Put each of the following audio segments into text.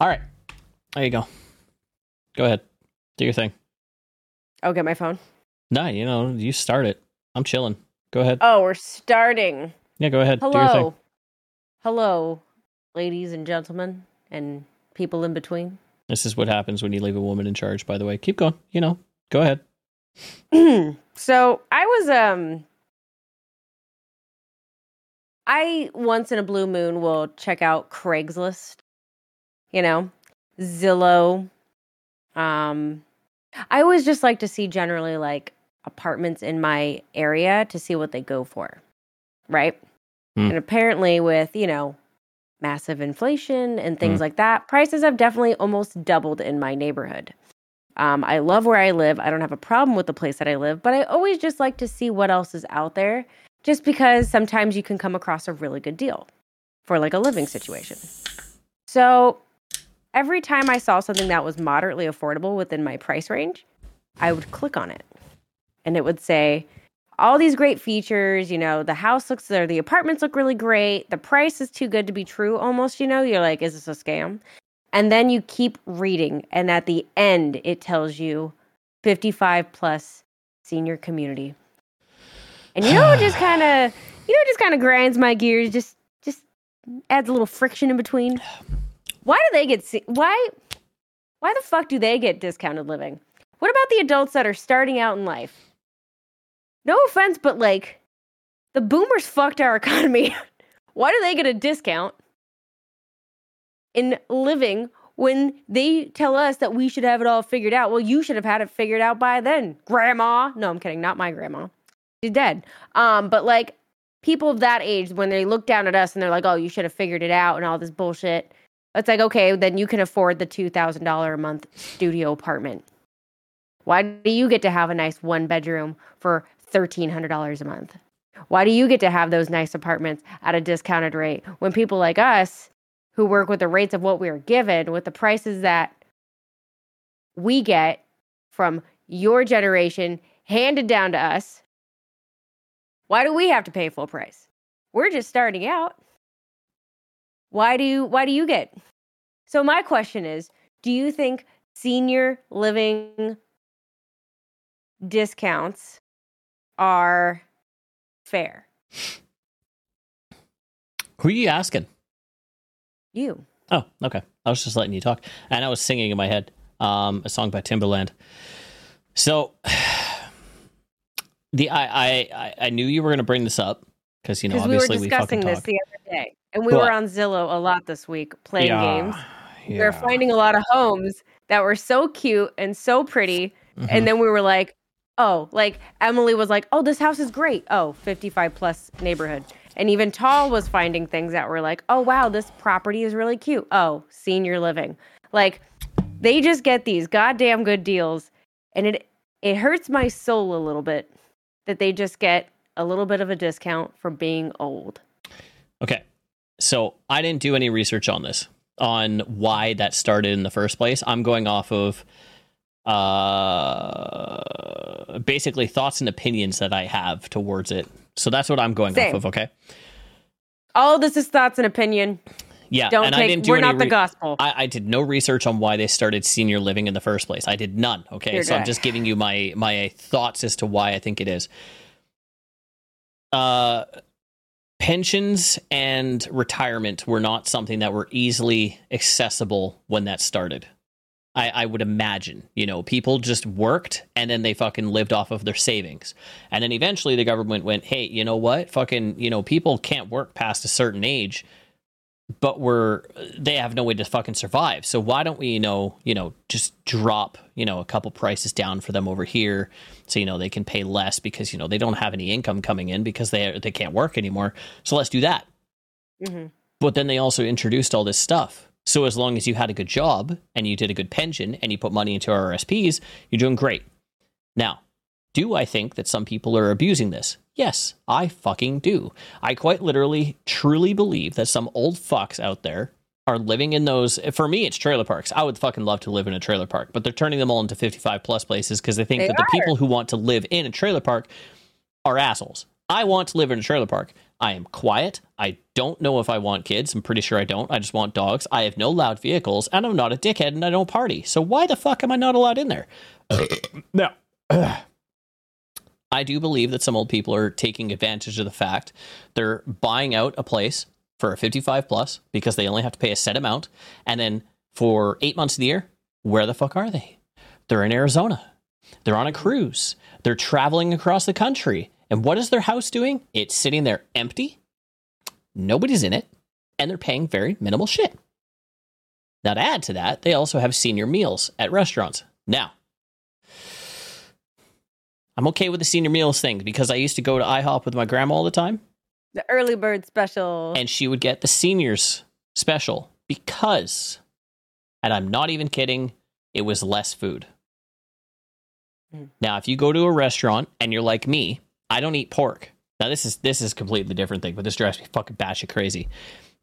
All right. There you go. Go ahead. Do your thing. Oh, get my phone. No, you know, you start it. I'm chilling. Go ahead. Oh, we're starting. Yeah, go ahead. Do your thing. Hello. Hello, ladies and gentlemen, and people in between. This is what happens when you leave a woman in charge, by the way. Keep going. You know, go ahead. so I was um I once in a blue moon will check out Craigslist, you know, Zillow. Um I always just like to see generally like apartments in my area to see what they go for. Right? Hmm. And apparently with, you know, massive inflation and things Hmm. like that, prices have definitely almost doubled in my neighborhood. Um, I love where I live. I don't have a problem with the place that I live, but I always just like to see what else is out there just because sometimes you can come across a really good deal for like a living situation. So every time I saw something that was moderately affordable within my price range, I would click on it and it would say, all these great features, you know, the house looks or the apartments look really great. The price is too good to be true almost, you know. You're like, is this a scam? And then you keep reading, and at the end, it tells you 55 plus senior community. And you know, it just kind of, you know, it just kind of grinds my gears. Just, just adds a little friction in between. Um, Why do they get? Why, why the fuck do they get discounted living? What about the adults that are starting out in life? No offense, but like, the boomers fucked our economy. why do they get a discount? in living when they tell us that we should have it all figured out. Well, you should have had it figured out by then, grandma. No, I'm kidding, not my grandma. She's dead. Um, but like people of that age, when they look down at us and they're like, "Oh, you should have figured it out," and all this bullshit. It's like, okay, then you can afford the two thousand dollar a month studio apartment. Why do you get to have a nice one bedroom for thirteen hundred dollars a month? Why do you get to have those nice apartments at a discounted rate when people like us who work with the rates of what we are given with the prices that we get from your generation handed down to us why do we have to pay full price we're just starting out why do you why do you get so my question is do you think senior living discounts are fair Who are you asking? you Oh, okay. I was just letting you talk, and I was singing in my head um, a song by Timbaland. So, the I I I- knew you were going to bring this up because you know because we were obviously we, discussing fucking this the other day and we But- were on zillow a lot this week playing Yeah, games. We were finding a lot of homes that were so cute and so pretty. Mhm. and then we were like oh like emily was like oh this house is great. Oh 55 plus neighborhood. And even tall was finding things that were like oh wow this property is really cute. Oh senior living. Like they just get these goddamn good deals. And it it hurts my soul a little bit that they just get a little bit of a discount for being old. Okay. So I didn't do any research on this, on why that started in the first place. I'm going off of uh, basically thoughts and opinions that I have towards it. So that's what I'm going Same. off of, okay? all this is thoughts and opinion Yeah. don't and I take didn't do we're not the re- gospel I, I did no research on why they started senior living in the first place. I did none. Okay, so I'm just giving you my my thoughts as to why I think it is. Uh, pensions and retirement were not something that were easily accessible when that started. I, I would imagine, you know, people just worked and then they fucking lived off of their savings. And then eventually the government went, hey, you know what? Fucking, you know, people can't work past a certain age but we're they have no way to fucking survive. So why don't we, you know, you know, just drop, you know, a couple prices down for them over here, so you know they can pay less because you know they don't have any income coming in because they they can't work anymore. So let's do that. Mhm. But then they also introduced all this stuff. So as long as you had a good job and you did a good pension and you put money into RSPs, you're doing great. Now, do I think that some people are abusing this? Yes, I fucking do. I quite literally, truly believe that some old fucks out there are living in those. For me, it's trailer parks. I would fucking love to live in a trailer park, but they're turning them all into 55 plus places because they think They that the people who want to live in a trailer park are assholes. I want to live in a trailer park. I am quiet. I don't know if I want kids. I'm pretty sure I don't. I just want dogs. I have no loud vehicles, and I'm not a dickhead, and I don't party. So why the fuck am I not allowed in there? now, I do believe that some old people are taking advantage of the fact they're buying out a place for a 55 plus because they only have to pay a set amount, and then for eight months of the year, where the fuck are they? They're in Arizona. They're on a cruise. They're traveling across the country. And what is their house doing? It's sitting there empty. Nobody's in it. And they're paying very minimal shit. Now, to add to that, they also have senior meals at restaurants. Now, I'm okay with the senior meals thing because I used to go to IHOP with my grandma all the time. The early bird special. And she would get the seniors special because, and I'm not even kidding, it was less food. Mm. Now, if you go to a restaurant and you're like me, I don't eat pork. Now this is this is completely different thing, but this drives me fucking batshit crazy.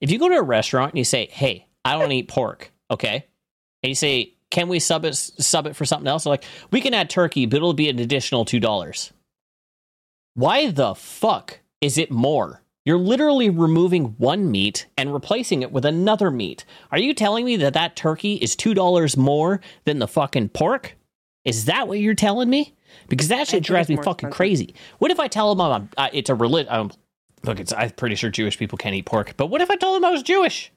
If you go to a restaurant and you say, "Hey, I don't eat pork," okay, and you say, "Can we sub it sub it for something else?" They're like, "We can add turkey, but it'll be an additional two dollars." Why the fuck is it more? You're literally removing one meat and replacing it with another meat. Are you telling me that that turkey is two dollars more than the fucking pork? Is that what you're telling me? because that shit drives me fucking expensive. crazy. What if I tell them I'm, uh, it's a religion? Um, look, it's I'm pretty sure Jewish people can't eat pork, but what if I told them I was Jewish?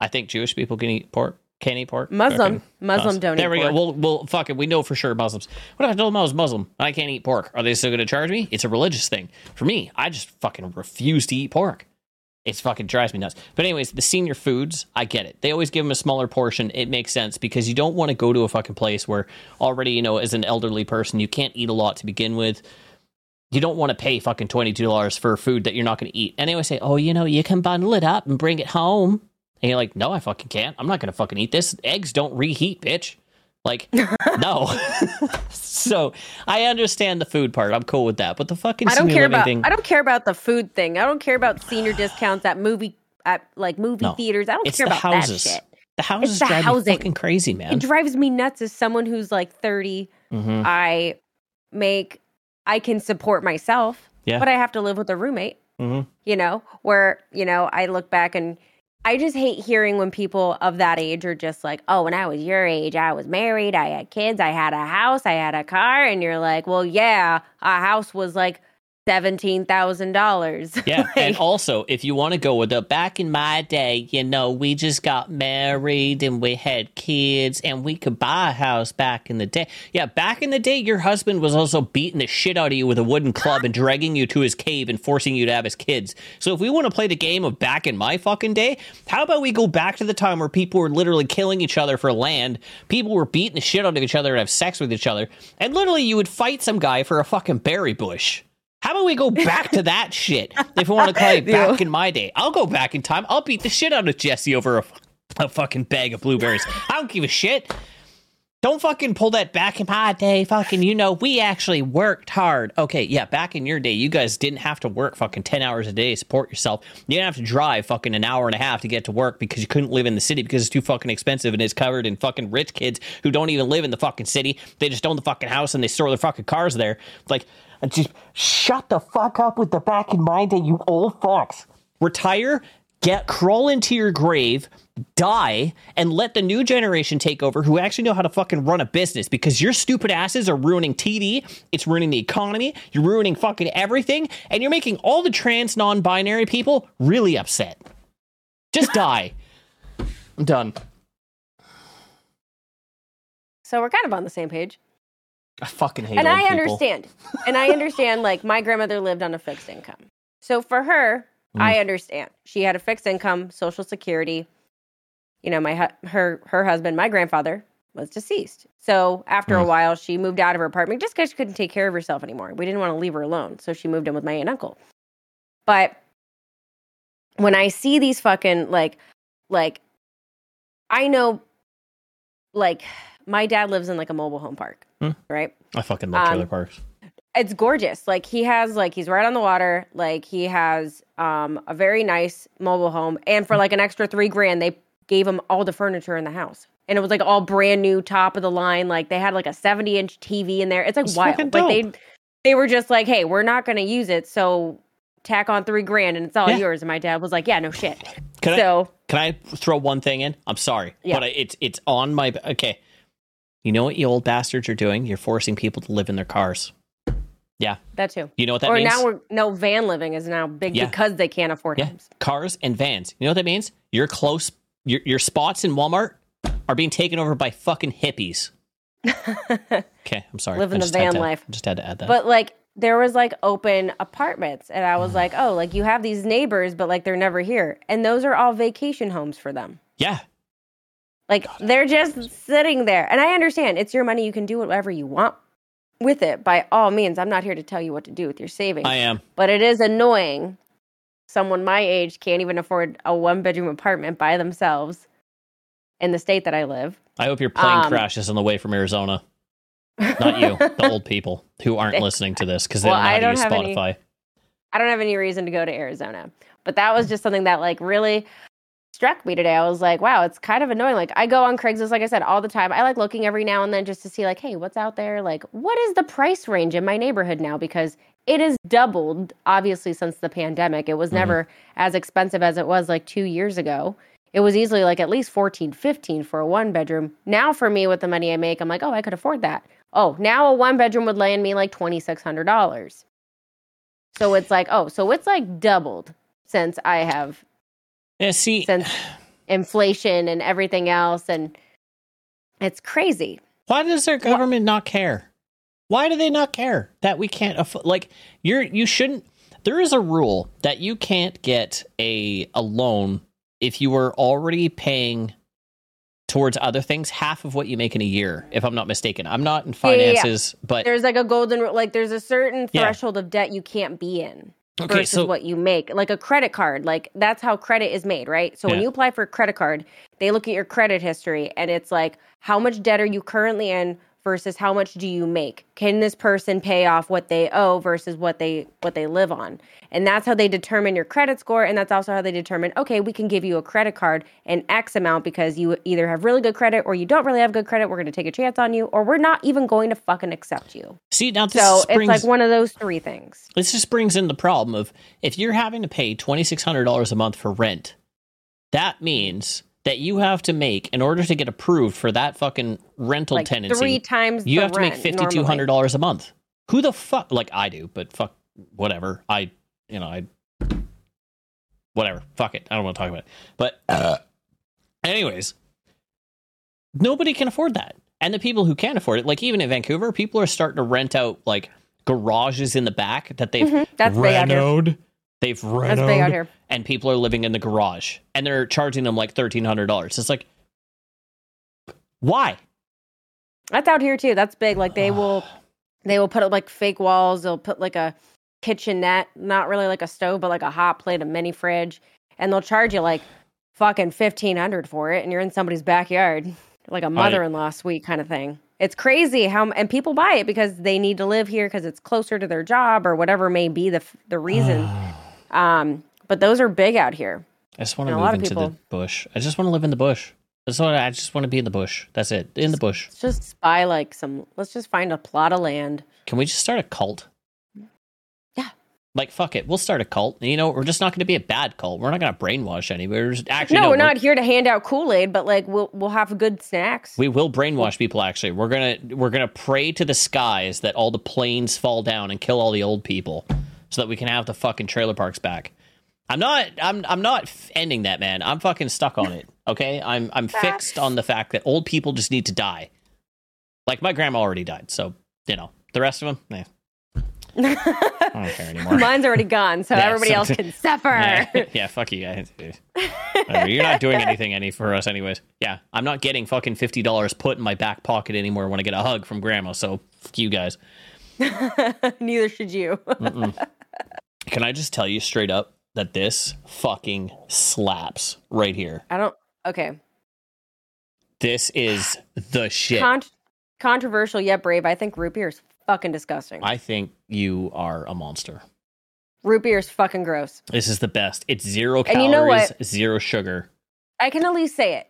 I think Jewish people can eat pork. Can't eat pork. Muslim, Muslim don't. Eat. There we pork. go. Well, well, fuck it. We know for sure Muslims. What if I told them I was Muslim? I can't eat pork. Are they still going to charge me? It's a religious thing. For me, I just fucking refuse to eat pork. It's fucking drives me nuts. But anyways, the senior foods, I get it. They always give them a smaller portion. It makes sense because you don't want to go to a fucking place where already, you know, as an elderly person, you can't eat a lot to begin with. You don't want to pay fucking twenty two dollars for food that you're not going to eat. And they always say, "Oh, you know, you can bundle it up and bring it home." And you're like, "No, I fucking can't. I'm not to fucking eat this. Eggs don't reheat, bitch." Like, no. so I understand the food part. I'm cool with that. But the fucking I don't care about thing, I don't care about the food thing. I don't care about senior discounts at movie at like movie no, theaters. I don't care about houses. that shit. The houses it's the drive housing. me fucking crazy, man. It drives me nuts as someone who's like 30. Mm-hmm. I make I can support myself, yeah. but I have to live with a roommate. Mm-hmm. You know, where you know I look back and I just hate hearing when people of that age are just like, oh, when I was your age, I was married, I had kids, I had a house, I had a car. And you're like, well, yeah, a house was like seventeen thousand dollars. Yeah, and also if you want to go with the back in my day, you know, we just got married and we had kids and we could buy a house back in the day. Yeah, back in the day, your husband was also beating the shit out of you with a wooden club and dragging you to his cave and forcing you to have his kids. So if we want to play the game of back in my fucking day, how about we go back to the time where people were literally killing each other for land, people were beating the shit out of each other and have sex with each other, and literally you would fight some guy for a fucking berry bush. How about we go back to that shit? If we want to call it back in my day, I'll go back in time. I'll beat the shit out of Jesse over a, a fucking bag of blueberries. I don't give a shit. Don't fucking pull that back in my day. Fucking, you know, we actually worked hard. Okay, yeah, back in your day, you guys didn't have to work fucking 10 hours a day to support yourself. You didn't have to drive fucking an hour and a half to get to work because you couldn't live in the city because it's too fucking expensive and it's covered in fucking rich kids who don't even live in the fucking city. They just own the fucking house and they store their fucking cars there. Like, and just shut the fuck up with the back in mind day, you old fucks. Retire, get crawl into your grave, die, and let the new generation take over who actually know how to fucking run a business because your stupid asses are ruining TV, it's ruining the economy, you're ruining fucking everything, and you're making all the trans non-binary people really upset. Just die. I'm done. So we're kind of on the same page. I fucking hate. And I people. understand. and I understand. Like my grandmother lived on a fixed income, so for her, mm. I understand. She had a fixed income, Social Security. You know, my her her husband, my grandfather, was deceased. So after mm. a while, she moved out of her apartment just because she couldn't take care of herself anymore. We didn't want to leave her alone, so she moved in with my aunt and uncle. But when I see these fucking like, like, I know, like my dad lives in like a mobile home park, hmm. right? I fucking love trailer um, parks. It's gorgeous. Like he has like he's right on the water. Like he has um a very nice mobile home, and for like an extra three grand, they gave him all the furniture in the house, and it was like all brand new, top of the line. Like they had like a seventy inch TV in there. It's like That's wild. Like they they were just like, "Hey, we're not going to use it, so tack on three grand and it's all Yeah. yours." And my dad was like, "Yeah, no shit." Can I so can I throw one thing in? I'm sorry, Yeah. but it's it's on my okay. You know what you old bastards are doing? You're forcing people to live in their cars. Yeah. That too. You know what that means? or means? now we're no van living is now big Yeah. because they can't afford yeah, homes. cars and vans. You know what that means? Your close your your spots in Walmart are being taken over by fucking hippies. Okay, I'm sorry. Living the van to- life. Just had to add that. But like there was like open apartments and I was mm. like, "Oh, like you have these neighbors but like they're never here." And those are all vacation homes for them. yeah, Like they're just sitting there. And I understand it's your money, you can do whatever you want with it by all means. I'm not here to tell you what to do with your savings. I am. but it is annoying. Someone my age can't even afford a one bedroom apartment by themselves in the state that I live. I hope your plane Um, crashes on the way from Arizona. Not you, the old people who aren't listening to this because they Well, don't know how to don't use have any- Spotify. I don't have any reason to go to Arizona. But that was just something that like really struck me today. I was like, wow, it's kind of annoying. Like I go on Craigslist, like I said, all the time. I like looking every now and then just to see like, hey, what's out there? Like, what is the price range in my neighborhood now? Because it has doubled, obviously, since the pandemic. It was Mhm. never as expensive as it was like two years ago. It was easily like at least 14, 15 for a one bedroom. Now for me with the money I make, I'm like, oh, I could afford that. Oh, now a one bedroom would land me like $2,600. So it's like, oh, so it's like doubled since I have Yeah, see, since inflation and everything else. And it's crazy. why does our government not care? Why do they not care that we can't afford? Like, you're you shouldn't. There is a rule that you can't get a a loan if you were already paying towards other things half of what you make in a year. If I'm not mistaken, I'm not in Yeah, yeah, yeah. finances, but There's like a golden. Like there's a certain Yeah. threshold of debt you can't be in. Okay. versus So what you make. Like a credit card, like that's how credit is made, right? So when you apply for a credit card, they look at your credit history and it's like how much debt are you currently in versus how much do you make? Can this person pay off what they owe versus what they what they live on? And that's how they determine your credit score and that's also how they determine okay, we can give you a credit card an X amount because you either have really good credit or you don't really have good credit. We're going to take a chance on you or we're not even going to fucking accept you. see now this So brings, it's like one of those three things. this just brings in the problem of if you're having to pay twenty six hundred dollars a month for rent, that means that you have to make in order to get approved for that fucking rental Like tenancy. three times you have to make fifty two hundred dollars a month. Who the fuck? Like I do, but fuck whatever. I you know I whatever. Fuck it. I don't want to talk about it. But uh, anyways, nobody can afford that, and the people who can afford it, like even in Vancouver, people are starting to rent out like garages in the back that they've Mhm, That's big out here. renoed. They've big out here. and people are living in the garage, and they're charging them like thirteen hundred dollars. It's like, why? That's out here too. That's big. Like they will, they will put up like fake walls. They'll put like a kitchenette, not really like a stove, but like a hot plate, a mini fridge, and they'll charge you like fucking fifteen hundred for it, and you're in somebody's backyard, like a mother-in-law suite kind of thing. It's crazy how and people buy it because they need to live here because it's closer to their job or whatever may be the the reason. Um, but those are big out here. I just want to move into the bush. I just want to live in the bush. That's what I just want to be in the bush. That's it. In the bush. Let's just buy like some. Let's just find a plot of land. Can we just start a cult? Yeah. Like fuck it, we'll start a cult. You know, we're just not going to be a bad cult. We're not going to brainwash anybody. We're just- actually, no, no, we're not here to hand out Kool Aid, but like we'll we'll have good snacks. We will brainwash people. Actually, we're gonna we're gonna pray to the skies that all the planes fall down and kill all the old people, so that we can have the fucking trailer parks back. I'm not. I'm. I'm not ending that, man. I'm fucking stuck on it. Okay. I'm. I'm fixed on the fact that old people just need to die. Like my grandma already died, so you know the rest of them. Eh, I don't care anymore. Mine's already gone, so Yeah, everybody so- else can suffer. yeah, yeah, fuck you guys. You're not doing anything any for us, anyways. Yeah, I'm not getting fucking fifty dollars put in my back pocket anymore when I get a hug from grandma. So fuck you guys. Neither should you. Can I just tell you straight up that this fucking slaps right here? I don't. Okay. This is the shit. Con- controversial yet brave. I think root beer is fucking disgusting. I think you are a monster. root beer is fucking gross. This is the best. It's zero And calories, you know what? zero sugar. I can at least say it.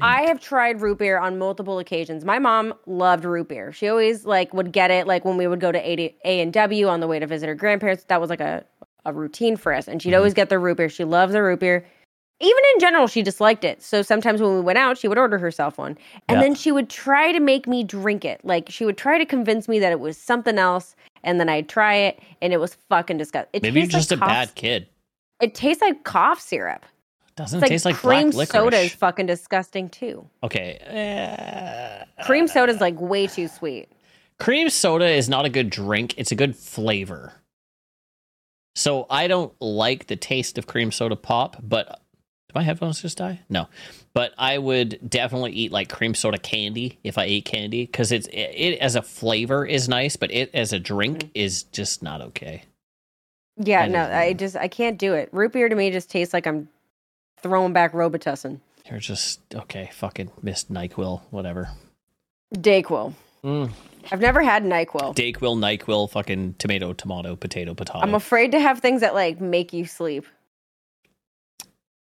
I have tried root beer on multiple occasions. My mom loved root beer. She always like would get it like when we would go to A and W on the way to visit her grandparents. That was like a, a routine for us. And she'd Mhm. always get the root beer. She loves the root beer. Even in general, she disliked it. So sometimes when we went out, she would order herself one. And Yeah. then she would try to make me drink it. Like she would try to convince me that it was something else. And then I'd try it and it was fucking disgusting. It Maybe you're just like a cough- bad kid. It tastes like cough syrup. Doesn't It's like, taste like cream black soda is fucking disgusting too. Okay. uh, Cream soda is like way too sweet. cream soda is not a good drink. It's a good flavor. So I don't like the taste of cream soda pop, but my headphones just die? No. But I would definitely eat like cream soda candy if I ate candy because it's it, it as a flavor is nice, but it as a drink is just not okay. Yeah, I no, I just I can't do it. Root beer to me just tastes like I'm throwing back Robitussin. You're just okay. Fucking missed Nyquil, whatever. Dayquil. Mm. I've never had Nyquil. Dayquil, Nyquil, fucking tomato, tomato, potato, potato. I'm afraid to have things that like make you sleep.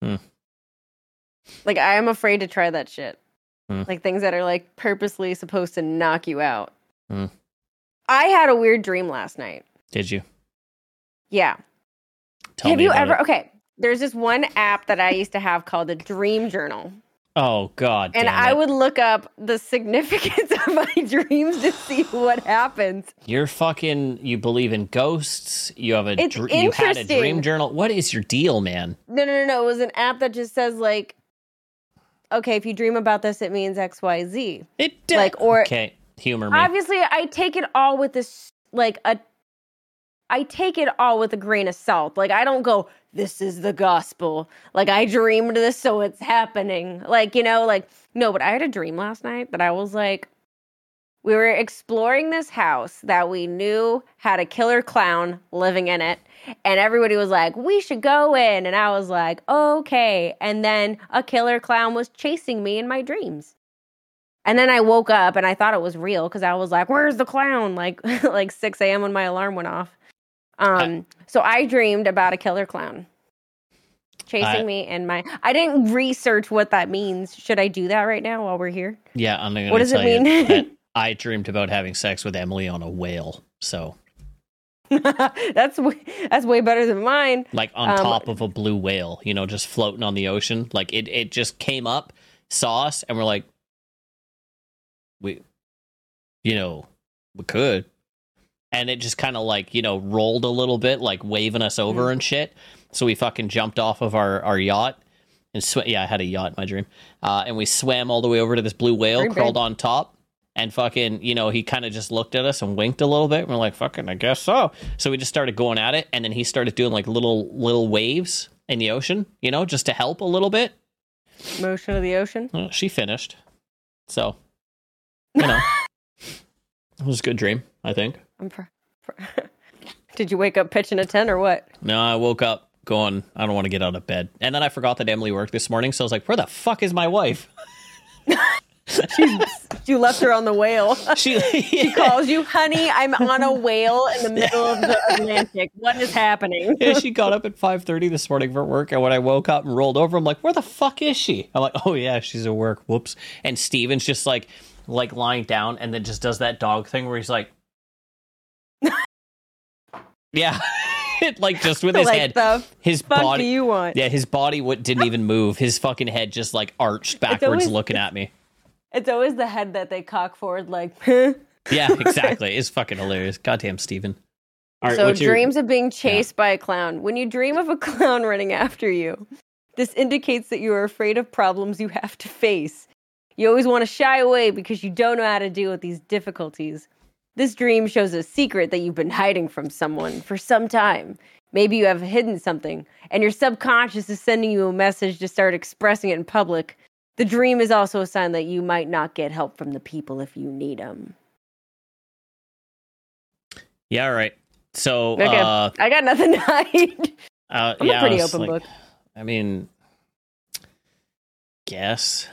Hmm. Like I am afraid to try that shit. Hmm. Like things that are like purposely supposed to knock you out. Hmm. I had a weird dream last night. Did you? Yeah. Tell have you ever it. okay. There's this one app that I used to have called the Dream Journal. Oh God! And I would look up the significance of my dreams to see what happens. You're fucking. You believe in ghosts. You have a. It's dr- you had a dream journal. What is your deal, man? No, no, no, no. It was an app that just says like, okay, if you dream about this, it means X, Y, Z. It Like, or- okay. Humor me. Obviously, I take it all with this like a. I take it all with a grain of salt. Like I don't go, this is the gospel. Like I dreamed this, so it's happening. Like you know, like no. But I had a dream last night that I was like, we were exploring this house that we knew had a killer clown living in it. And everybody was like, we should go in. And I was like, okay. And then a killer clown was chasing me in my dreams. And then I woke up and I thought it was real because I was like, where's the clown? Like like 6 a.m. when my alarm went off. Um, so I dreamed about a killer clown chasing I- me in my I didn't research what that means. Should I do that right now while we're here? yeah, I'm gonna What does it mean? I dreamed about having sex with Emily on a whale. So, that's way, that's way better than mine. like on Um, top of a blue whale, you know, just floating on the ocean. Like it, it just came up, saw us, and we're like, we, you know, we could. And it just kind of like, you know, rolled a little bit, like waving us over Mm-hmm. and shit. So we fucking jumped off of our, our yacht and sw- yeah, I had a yacht in my dream. Uh, and we swam all the way over to this blue whale, Very crawled big. on top, and fucking, you know, he kind of just looked at us and winked a little bit. And we're like, fucking, I guess so. So we just started going at it, and then he started doing like little little waves in the ocean, you know, just to help a little bit. Motion of the ocean. Well, she finished. So, you know, it was a good dream, I think. I'm pr- pr- Did you wake up pitching a tent or what? No, I woke up going, I don't want to get out of bed. And then I forgot that Emily worked this morning. So I was like, where the fuck is my wife? You left her on the whale. She, She calls you, honey. I'm on a whale in the middle of the Atlantic. What is happening? yeah, she got up at 5.30 this morning for work. And when I woke up and rolled over, I'm like, where the fuck is she? I'm like, oh, yeah, she's at work. Whoops. And Steven's just like, like lying down and then just does that dog thing where he's like, yeah. like just with his like head. the his body. do you want? Yeah, his body w- didn't even move. His fucking head just like arched backwards, always- looking at me. It's always the head that they cock forward, like. Yeah, exactly. it's fucking hilarious. Goddamn, Steven. Right, so what's your- dreams of being chased by a clown. When you dream of a clown running after you, this indicates that you are afraid of problems you have to face. You always want to shy away because you don't know how to deal with these difficulties. This dream shows a secret that you've been hiding from someone for some time. Maybe you have hidden something, and your subconscious is sending you a message to start expressing it in public. The dream is also a sign that you might not get help from the people if you need them. Yeah, all right. So, Okay. uh, I got nothing to hide. uh, I'm yeah, a pretty open like- book. I mean, guess.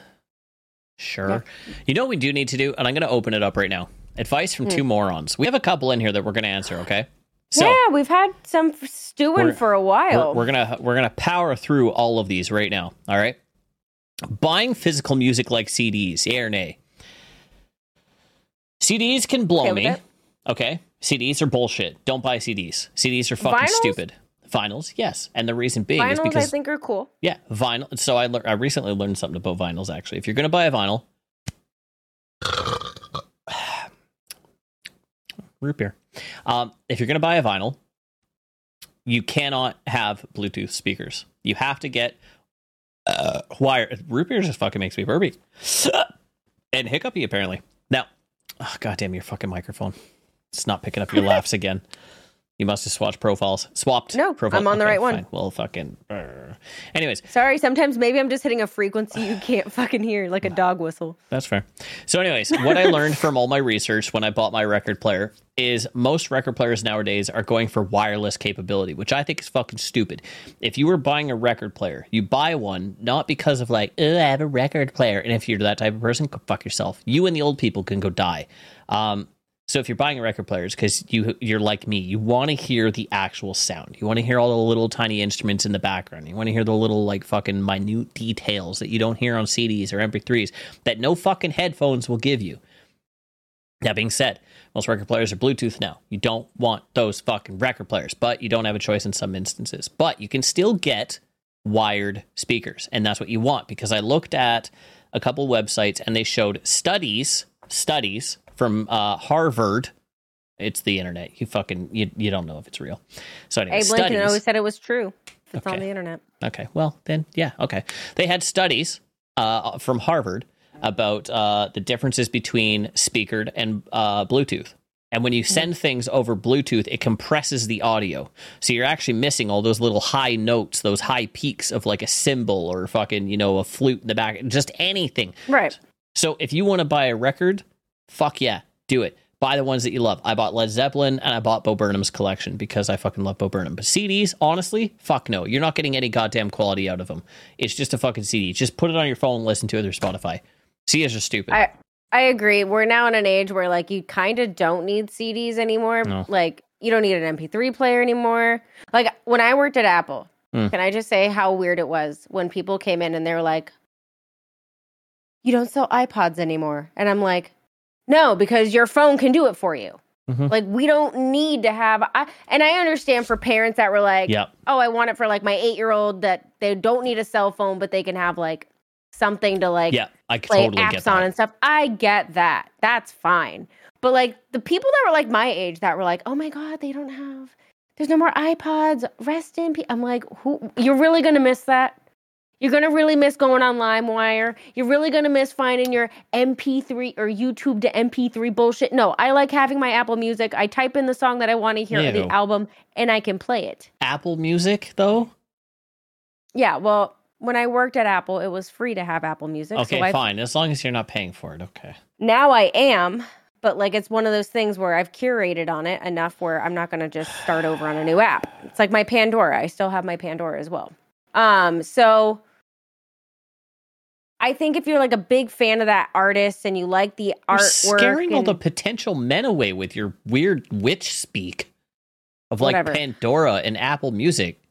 Sure. Yeah. You know what we do need to do? And I'm going to open it up right now. Advice from Hmm. two morons. We have a couple in here that we're going to answer, okay? So, yeah, we've had some stewing for a while. we're, we're gonna we're gonna power through all of these right now. All right. buying physical music like CDs, yeah or nay? CDs can blow Okay me. Okay. CDs are bullshit. Don't buy CDs. CDs are fucking Vinyls? stupid. Vinyls, yes. And the reason being is because I think, are cool. yeah, vinyl. So I lear- I recently learned something about vinyls. Actually, if you're gonna buy a vinyl, root beer. Um, if you're gonna buy a vinyl, you cannot have Bluetooth speakers. You have to get uh, wire. Root beer just fucking makes me burpy and hiccupy apparently. Now, oh, goddamn your fucking microphone. It's not picking up your laughs again. You must have swatched profiles. Swapped. No, profile. I'm on the right one. fine. Well, fucking. brr. Anyways, Sorry, sometimes maybe I'm just hitting a frequency you can't fucking hear, like a dog whistle. That's fair. So, anyways, what I learned from all my research when I bought my record player is most record players nowadays are going for wireless capability, which I think is fucking stupid. If you were buying a record player, you buy one not because of like, I have a record player. And if you're that type of person, go fuck yourself. You and the old people can go die. Um, so if you're buying a record player, it's because you you're like me. You want to hear the actual sound. You want to hear all the little tiny instruments in the background. You want to hear the little like fucking minute details that you don't hear on CDs or MP3s that no fucking headphones will give you. That being said, most record players are Bluetooth now. You don't want those fucking record players, but you don't have a choice in some instances. But you can still get wired speakers, and that's what you want because I looked at a couple websites and they showed studies, studies from uh, Harvard. It's the internet. You fucking you, you don't know if it's real. So anyway, Abe Lincoln always said it was true. If it's on the internet. Okay, well then, yeah, okay. They had studies uh, from Harvard about uh, the differences between speakered and uh, Bluetooth. And when you send things over Bluetooth, it compresses the audio. So you're actually missing all those little high notes, those high peaks of like a cymbal or fucking, you know, a flute in the back, just anything. Right. So if you want to buy a record, fuck yeah, do it. Buy the ones that you love. I bought Led Zeppelin and I bought Bo Burnham's collection because I fucking love Bo Burnham. But CDs, honestly, fuck no. You're not getting any goddamn quality out of them. It's just a fucking CD. Just put it on your phone and listen to it or Spotify. CDs are stupid. I I agree. We're now in an age where like you kind of don't need CDs anymore. No. Like you don't need an MP3 player anymore. Like when I worked at Apple, Mm. can I just say how weird it was when people came in and they were like, "You don't sell iPods anymore," and I'm like, "No, because your phone can do it for you." Mhm. Like we don't need to have. I, and I understand for parents that were like, Yep. "Oh, I want it for like my eight year old that they don't need a cell phone, but they can have like something to like yeah, I play totally apps get on and stuff. I get that. That's fine. But like the people that were like my age that were like, oh my god, they don't have. There's no more iPods. Rest in peace. I'm like, who? You're really gonna miss that. You're gonna really miss going on LimeWire. You're really gonna miss finding your MP3 or YouTube to MP3 bullshit. No, I like having my Apple Music. I type in the song that I want to hear, or the album, and I can play it. Apple Music, though? Yeah. Well, when I worked at Apple, it was free to have Apple Music. Okay, so fine. As long as you're not paying for it. Okay. now I am, but like it's one of those things where I've curated on it enough where I'm not going to just start over on a new app. It's like my Pandora. I still have my Pandora as well. Um, so I think if you're like a big fan of that artist and you like the You're artwork, scaring all the potential men away with your weird witch speak of like Whatever. Pandora and Apple Music.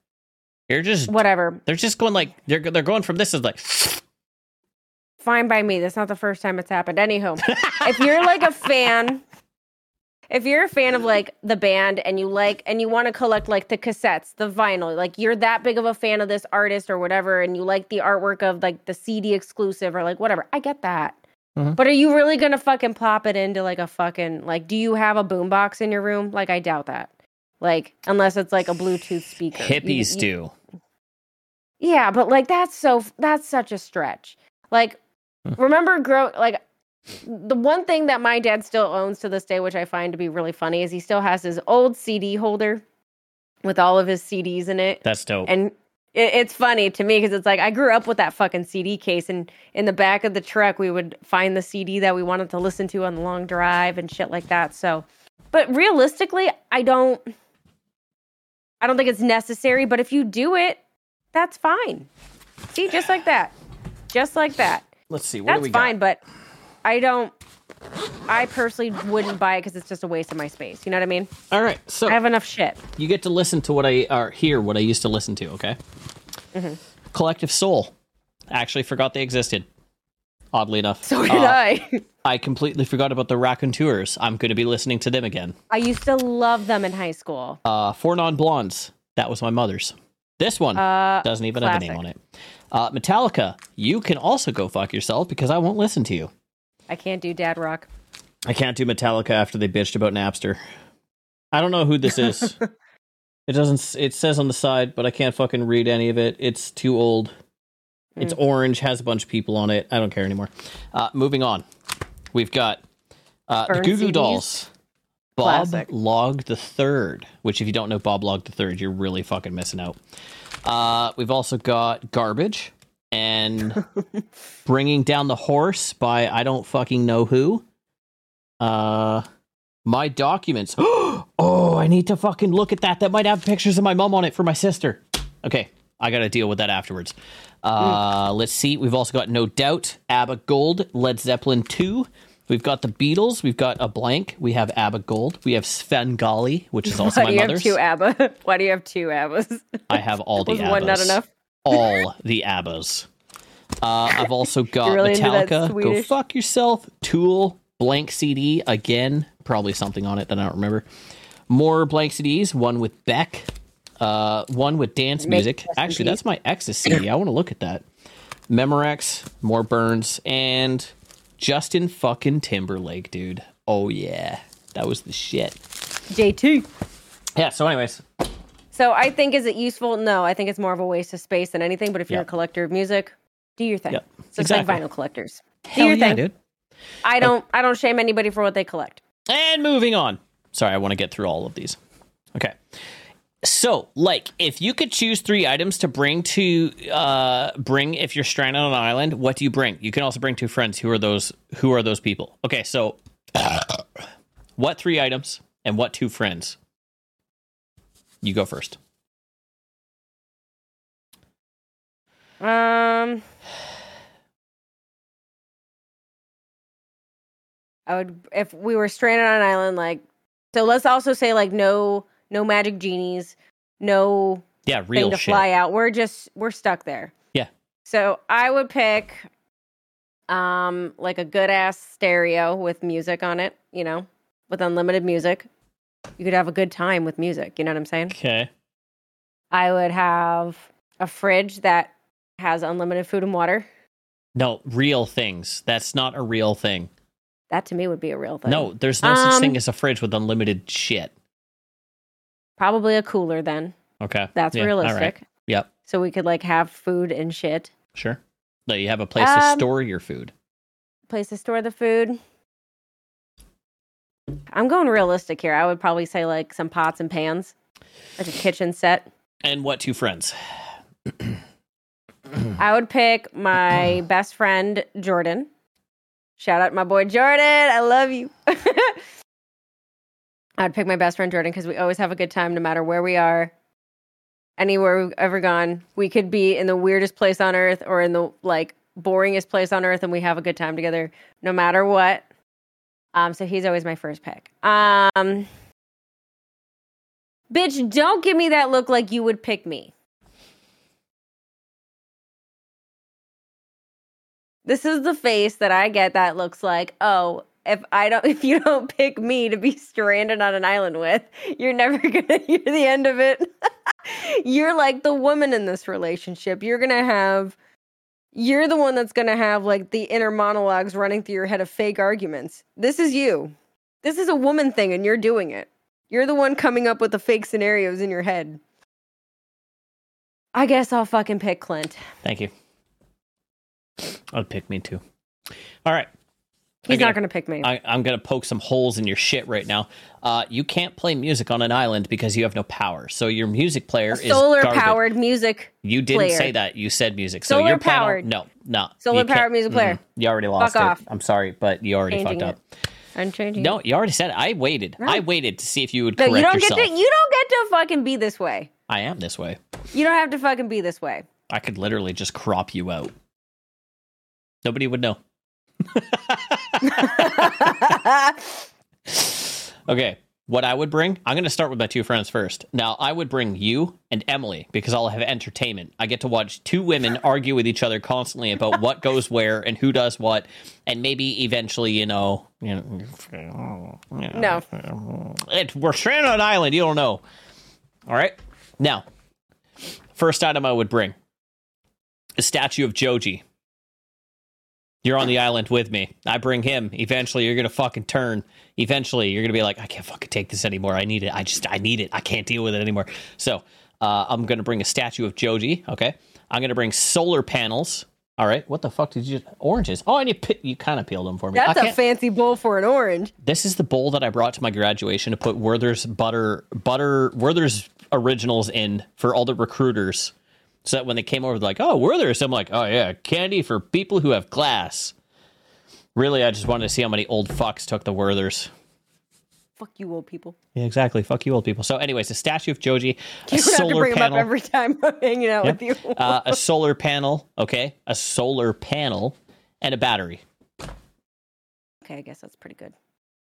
You're just whatever, they're just going like they're they're going from this is like fine by me. That's not the first time it's happened. Anyhow, if you're like a fan if you're a fan of like the band and you like and you want to collect like the cassettes the vinyl like you're that big of a fan of this artist or whatever and you like the artwork of like the cd exclusive or like whatever i get that Mhm. but are you really gonna fucking plop it into like a fucking like do you have a boombox in your room like i doubt that like unless it's like a bluetooth speaker You- hippies you- do. yeah, but like that's so that's such a stretch. Like Hmm. remember grow like the one thing that my dad still owns to this day which I find to be really funny is he still has his old CD holder with all of his CDs in it. That's dope. And it, it's funny to me because it's like I grew up with that fucking CD case, and in the back of the truck we would find the CD that we wanted to listen to on the long drive and shit like that. So, but realistically, I don't, I don't think it's necessary. But if you do it, that's fine. See, just like that, just like that. Let's see. What do That's we fine. got? But I don't. I personally wouldn't buy it because it's just a waste of my space. You know what I mean? All right. So I have enough shit. you get to listen to what I or hear what I used to listen to. Okay. Mm-hmm. Collective Soul. Actually, forgot they existed. Oddly enough, So did Uh, I. I completely forgot about the Raconteurs. I'm going to be listening to them again. I used to love them in high school. Uh, Four Non Blondes. That was my mother's. This one Uh, doesn't even have a name on it. Uh, Metallica. You can also go fuck yourself because I won't listen to you. I can't do dad rock. I can't do Metallica after they bitched about Napster. I don't know who this is. it doesn't. It says on the side, but I can't fucking read any of it. It's too old. It's Mm. orange. Has a bunch of people on it. I don't care anymore. Uh, moving on. We've got uh, the Goo Goo. Dolls. Bob Classic. Log the Third. Which, if you don't know Bob Log the Third, you're really fucking missing out. Uh, we've also got Garbage and Bringing Down the Horse by I don't fucking know who. Uh, my documents. oh, I need to fucking look at that. That might have pictures of my mom on it for my sister. Okay, I got to deal with that afterwards. Uh, Let's see. We've also got No Doubt, ABBA Gold, Led Zeppelin 2. We've got the Beatles. We've got a blank. We have ABBA Gold. We have Sven Svengali, which is also Why my do you have two ABBA? Why do you have two ABBAs? I have all the Was ABBAs. one not enough? All the ABBAs. Uh, I've also got really Metallica. Go fuck yourself. Tool. Blank CD again. Probably something on it that I don't remember. More blank CDs. One with Beck. Uh, one with dance music. in Actually, that's my ex's CD. I want to look at that. Memorex. More Burns and Justin fucking Timberlake, dude. Oh yeah, that was the shit. JT. Yeah. So, anyways, So I think is it useful? No, I think it's more of a waste of space than anything. But if you're Yeah. a collector of music, do your thing. Yep, So it's like exactly. vinyl collectors. Do hell your yeah, thing. dude. I don't. I don't shame anybody for what they collect. And moving on. Sorry, I want to get through all of these. Okay. So, like, if you could choose three items to bring to uh bring if you're stranded on an island, what do you bring? You can also bring two friends. Who are those who are those people? Okay, so what three items and what two friends? You go first. Um, I would if we were stranded on an island. Like, so let's also say like no, no magic genies, no Yeah, real to shit. fly out. We're just we're stuck there. Yeah. So I would pick, um, like a good ass stereo with music on it. You know, with unlimited music. You could have a good time with music. You know what I'm saying? Okay. I would have a fridge that has unlimited food and water. No, real things. That's not a real thing. That to me would be a real thing. No, there's no such Um, thing as a fridge with unlimited shit. Probably a cooler then. Okay. That's Yeah, realistic. right. Yep. So we could like have food and shit. Sure. No, you have a place to Um, store your food. Place to store the food. I'm going realistic here. I would probably say like some pots and pans, like a kitchen set. And what two friends? I would pick my best friend Jordan. Shout out my boy Jordan. I love you. I'd pick my best friend Jordan because we always have a good time no matter where we are. Anywhere we've ever gone. We could be in the weirdest place on earth or in the like boringest place on earth and we have a good time together no matter what. Um so he's always my first pick. Um Bitch, don't give me that look like you would pick me. This is the face that I get that looks like, oh, if I don't if you don't pick me to be stranded on an island with, you're never gonna hear the end of it. you're like the woman in this relationship. You're gonna have you're the one that's gonna have like the inner monologues running through your head of fake arguments. This is you. This is a woman thing and you're doing it. You're the one coming up with the fake scenarios in your head. I guess I'll fucking pick Clint. Thank you. I'd pick me too. All right. He's I gotta- not going to pick me. I, I'm going to poke some holes in your shit right now. Uh, you can't play music on an island because you have no power. So your music player is Solar garbage. powered music. You didn't player. say that. You said music. So Solar you're planning on- No, no. Solar powered music player. Mm, you already lost Fuck it. off. I'm sorry, but you already Changing fucked up. I'm changing. No, you already said it. I waited. I waited to see if you would no, correct you don't yourself. get to. You don't get to fucking be this way. I am this way. You don't have to fucking be this way. I could literally just crop you out. Nobody would know. Okay. what I would bring, I'm going to start with my two friends first. Now, I would bring you and Emily because I'll have entertainment. I get to watch two women argue with each other constantly about what goes where and who does what, and maybe eventually, you know, you know, No. it, we're stranded on an island. You don't know. All right. Now, first item I would bring a statue of Joji. You're on the island with me. I bring him. Eventually, you're gonna fucking turn. Eventually, you're gonna be like, I can't fucking take this anymore. I need it. I just, I need it. I can't deal with it anymore. So, uh, I'm gonna bring a statue of Joji. Okay. I'm gonna bring solar panels. All right. What the fuck did you? Oranges. Oh, and you you kind of peeled them for me. That's a fancy bowl for an orange. this is the bowl that I brought to my graduation to put Werther's butter butter Werther's originals in for all the recruiters. So that when they came over, like, "Oh, Werther's," I'm like, "Oh yeah, candy for people who have class." Really, I just wanted to see how many old fucks took the Werther's. Fuck you, old people. Yeah, exactly. Fuck you, old people. So, anyways, a statue of Joji, a You have to solar bring panel, every time I'm hanging out with you. uh, a solar panel. Okay, a solar panel and a battery. okay, I guess that's pretty good.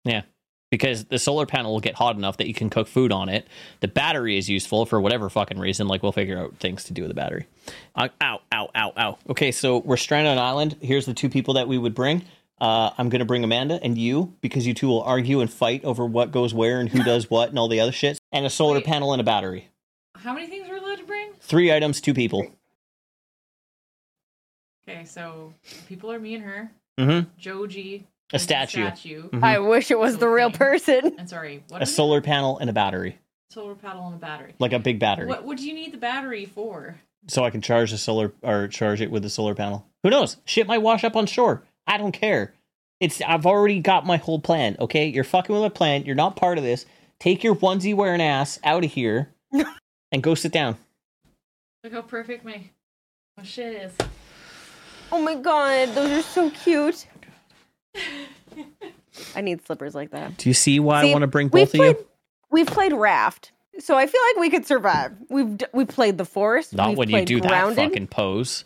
Yeah. Because the solar panel will get hot enough that you can cook food on it. The battery is useful for whatever fucking reason. Like, we'll figure out things to do with the battery. Uh, ow, ow, ow, ow. Okay, so we're stranded on an island. Here's the two people that we would bring. Uh, I'm going to bring Amanda and you because you two will argue and fight over what goes where and who does what and all the other shit. And a solar Wait. panel and a battery. How many things we're allowed to bring? Three items, two people. Okay, so people are me and her. Mm-hmm. Joji. A is the statue. statue. Mhm. I wish it was the real Okay. person. And sorry, what A is it? solar panel and a battery. solar panel and a battery. Like a big battery. What would you need the battery for? so I can charge the solar or charge it with the solar panel. Who knows? Shit might wash up on shore. I don't care. It's I've already got my whole plan. Okay, you're fucking with my plan. You're not part of this. Take your onesie wearing ass out of here and go sit down. Look how perfect my my shit is. Oh my god, those are so cute. I need slippers like that. Do you see why See, I want to bring both of played, you? We've played raft, so I feel like we could survive. We've we played the forest. Not we've when you do grounded. that fucking pose.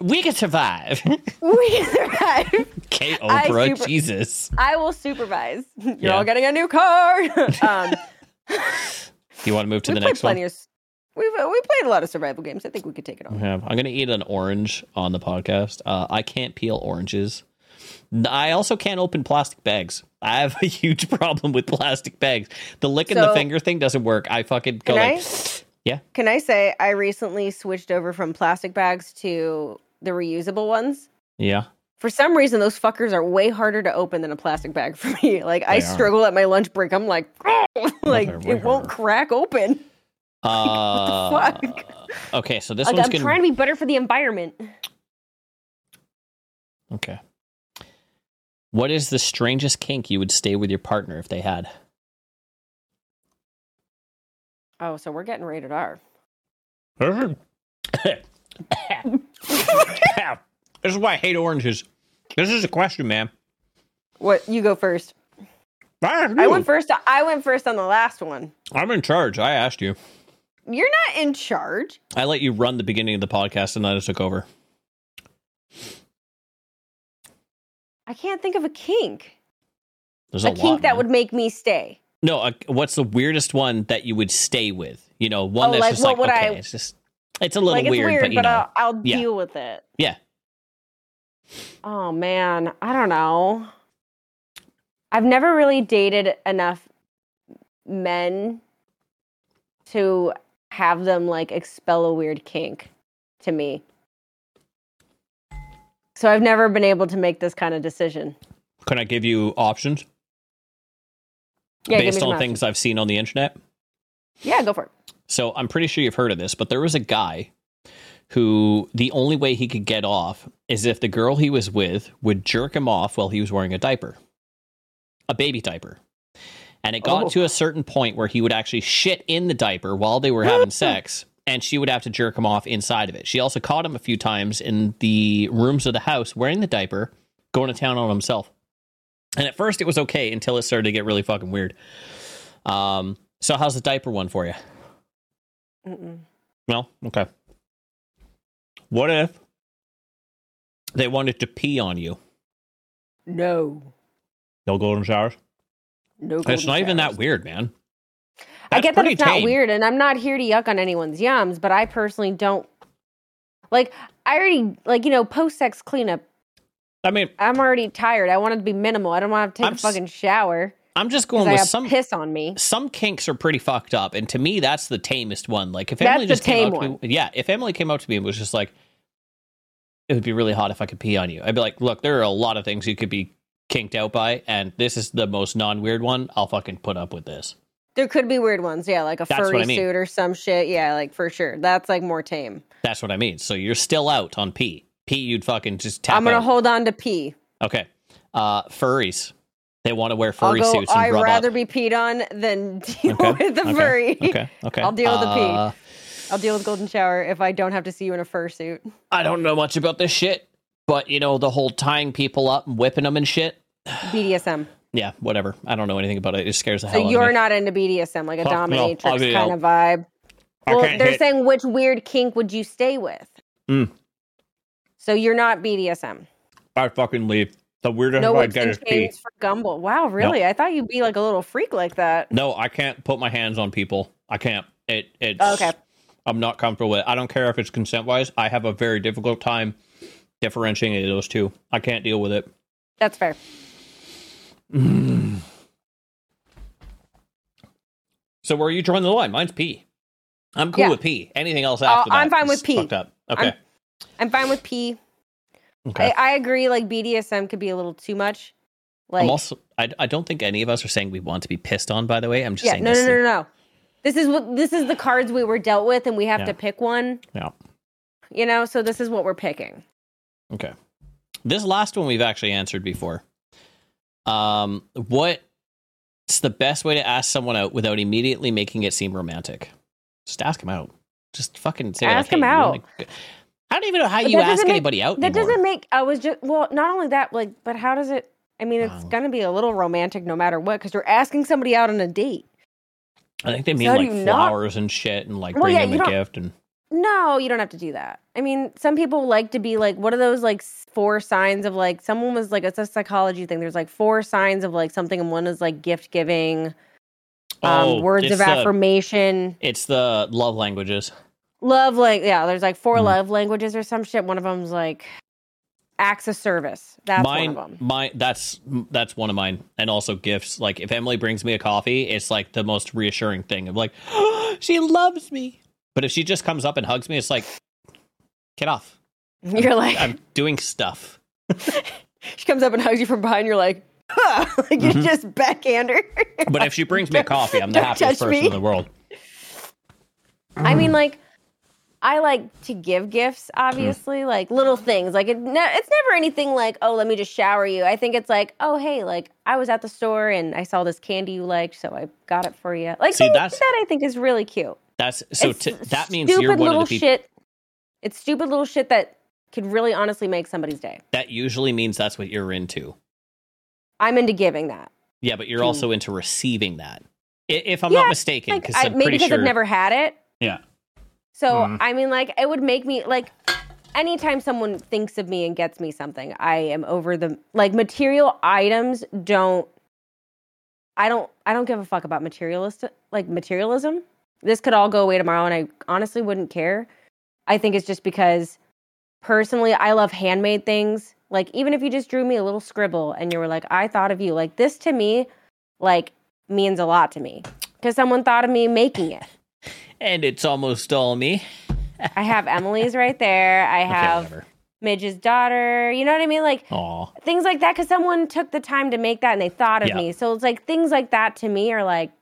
We can survive. We can survive. I Oprah. super- Jesus. I will supervise. You're Yeah. all getting a new car. um, you want to move to the next one? of. We've uh, we played a lot of survival games. I think we could take it on. Yeah, I'm gonna eat an orange on the podcast. Uh, I can't peel oranges. I also can't open plastic bags. I have a huge problem with plastic bags. The lick in the finger thing doesn't work. I fucking go Can like, I? yeah. Can I say I recently switched over from plastic bags to the reusable ones? yeah. For some reason, those fuckers are way harder to open than a plastic bag for me. Like I are. struggle at my lunch break. I'm like, like they're way it won't crack open. Uh, fuck? okay, so this Like, one's I'm gonna. trying to be better for the environment. Okay. What is the strangest kink you would stay with your partner if they had? Oh, so we're getting rated R. this is why I hate oranges. This is a question, man. What? You go first. I went first. I went first on the last one. I'm in charge. I asked you. You're not in charge. I let you run the beginning of the podcast and then I took over. I can't think of a kink. There's A, a, kink lot, that man. would make me stay. No, uh, what's the weirdest one that you would stay with? You know, one Oh, that's like, just like would okay, I- it's just it's a little like it's weird, weird, but you know, I'll, I'll Yeah. deal with it. yeah. Oh man, I don't know. I've never really dated enough men to have them like expel a weird kink to me. So I've never been able to make this kind of decision. Can I give you options Yeah, based on options. things I've seen on the internet? Yeah, go for it. So I'm pretty sure you've heard of this, but there was a guy who the only way he could get off is if the girl he was with would jerk him off while he was wearing a diaper, a baby diaper. And it got Oh. to a certain point where he would actually shit in the diaper while they were having sex, and she would have to jerk him off inside of it. She also caught him a few times in the rooms of the house wearing the diaper, going to town on himself. And at first it was okay until it started to get really fucking weird. Um, so how's the diaper one for you? Mm-mm. No? Okay. What if they wanted to pee on you? No. No golden showers? No, It's golden not even that weird, man. I get that it's not weird, and I'm not here to yuck on anyone's yums, but I personally don't like. I already like you know post sex cleanup. I mean, I'm already tired. I want it to be minimal. I don't want to take I'm a s- fucking shower I'm just going with some piss on me. some kinks are pretty fucked up, and to me, that's the tamest one. Like if Emily just came tame up to me, yeah, if Emily came up to me and was just like, "It would be really hot if I could pee on you," I'd be like, "Look, there are a lot of things you could be kinked out by, and this is the most non-weird one. I'll fucking put up with this." There could be weird ones, yeah, like a That's furry I mean. suit or some shit. Yeah, like for sure. That's like more tame. That's what I mean. So you're still out on pee. Pee, you'd fucking just tap I'm gonna out. hold on to pee. okay, uh, furries. They want to wear furry go. suits and I'd rather up. be peed on than deal Okay, with the okay, furry. Okay, okay. I'll deal with the pee. Uh, I'll deal with golden shower if I don't have to see you in a fursuit. I don't know much about this shit, but you know the whole tying people up and whipping them and shit. BDSM. Yeah, whatever. I don't know anything about it. It scares the So hell out of me. you're not into BDSM, like a Fuck dominatrix I'll kind out. of vibe. I Well, they're hit- saying which weird kink would you stay with? Mm. So you're not BDSM. I fucking leave. The weirdest No I get is pee. for Gumble. Wow, really? I thought you'd be like a little freak like that. No, I can't put my hands on people. I can't. It. It's. Okay. I'm not comfortable with. it. I don't care if it's consent wise. I have a very difficult time differentiating those two. I can't deal with it. That's fair. So where are you drawing the line? Mine's pee. I'm cool Yeah. with P. Anything else uh, after that? I'm fine with is pee. Fucked up. Okay. I'm fine with P. okay. I, I agree. Like BDSM could be a little too much. Like, I'm also. I, I don't think any of us are saying we want to be pissed on. By the way, I'm just yeah, saying. no, no, no, no, no. This is what this is the cards we were dealt with, and we have Yeah. to pick one. Yeah. You know, so this is what we're picking. Okay. This last one we've actually answered before. Um, what's the best way to ask someone out without immediately making it seem romantic? Just ask them out. Just fucking say Ask like, hey, out. I don't even know how But you ask make- anybody out That anymore. doesn't make. I was just well. Not only that, like, but how does it? I mean, it's Wow. gonna be a little romantic no matter what because you're asking somebody out on a date. I think they mean do like you not- flowers and shit and like Well, bring yeah, them a gift and No, you don't have to do that. I mean, some people like to be like, what are those like four signs of like? Someone was like, it's a psychology thing. There's like four signs of like something, and one is like gift giving, um, Oh, words of the- affirmation, It's the love languages. love. Like, yeah, there's like 4 Mhm. love languages or some shit. One of them's like acts of service. That's mine, one of them. mine. That's that's one of mine, and also gifts. Like if Emily brings me a coffee, it's like the most reassuring thing of like, she loves me. But if she just comes up and hugs me, it's like, get off. You're like, I'm doing stuff. she comes up and hugs you from behind. You're like, huh, like you Mhm. just backhand her. But if she brings me a coffee, I'm the Don't happiest person me. in the world. I mean, like, I like to give gifts, obviously, like little things. Like, it ne- it's never anything like, oh, let me just shower you. I think it's like, oh, hey, like, I was at the store and I saw this candy you liked, so I got it for you. Like, See, that's- that I think is really cute. That's so. T- that means stupid you're one little of the people. shit. It's stupid little shit that could really honestly make somebody's day. That usually means that's what you're into. I'm into giving that. Yeah, but you're Hmm. also into receiving that. If I'm Yeah, not mistaken, Like, because I, I'm maybe because sure. I've never had it. Yeah. So Mhm. I mean, like it would make me like anytime someone thinks of me and gets me something, I am over the like material items. Don't I don't I don't give a fuck about materialist like materialism. This could all go away tomorrow, and I honestly wouldn't care. I think it's just because personally, I love handmade things. Like even if you just drew me a little scribble and you were like, I thought of you. Like this to me, like means a lot to me because someone thought of me making it. And it's almost all me. I have Emily's right there. I have whatever. Midge's daughter. You know what I mean? Like Aw. things like that because someone took the time to make that and they thought of Yeah. me. So it's like things like that to me are like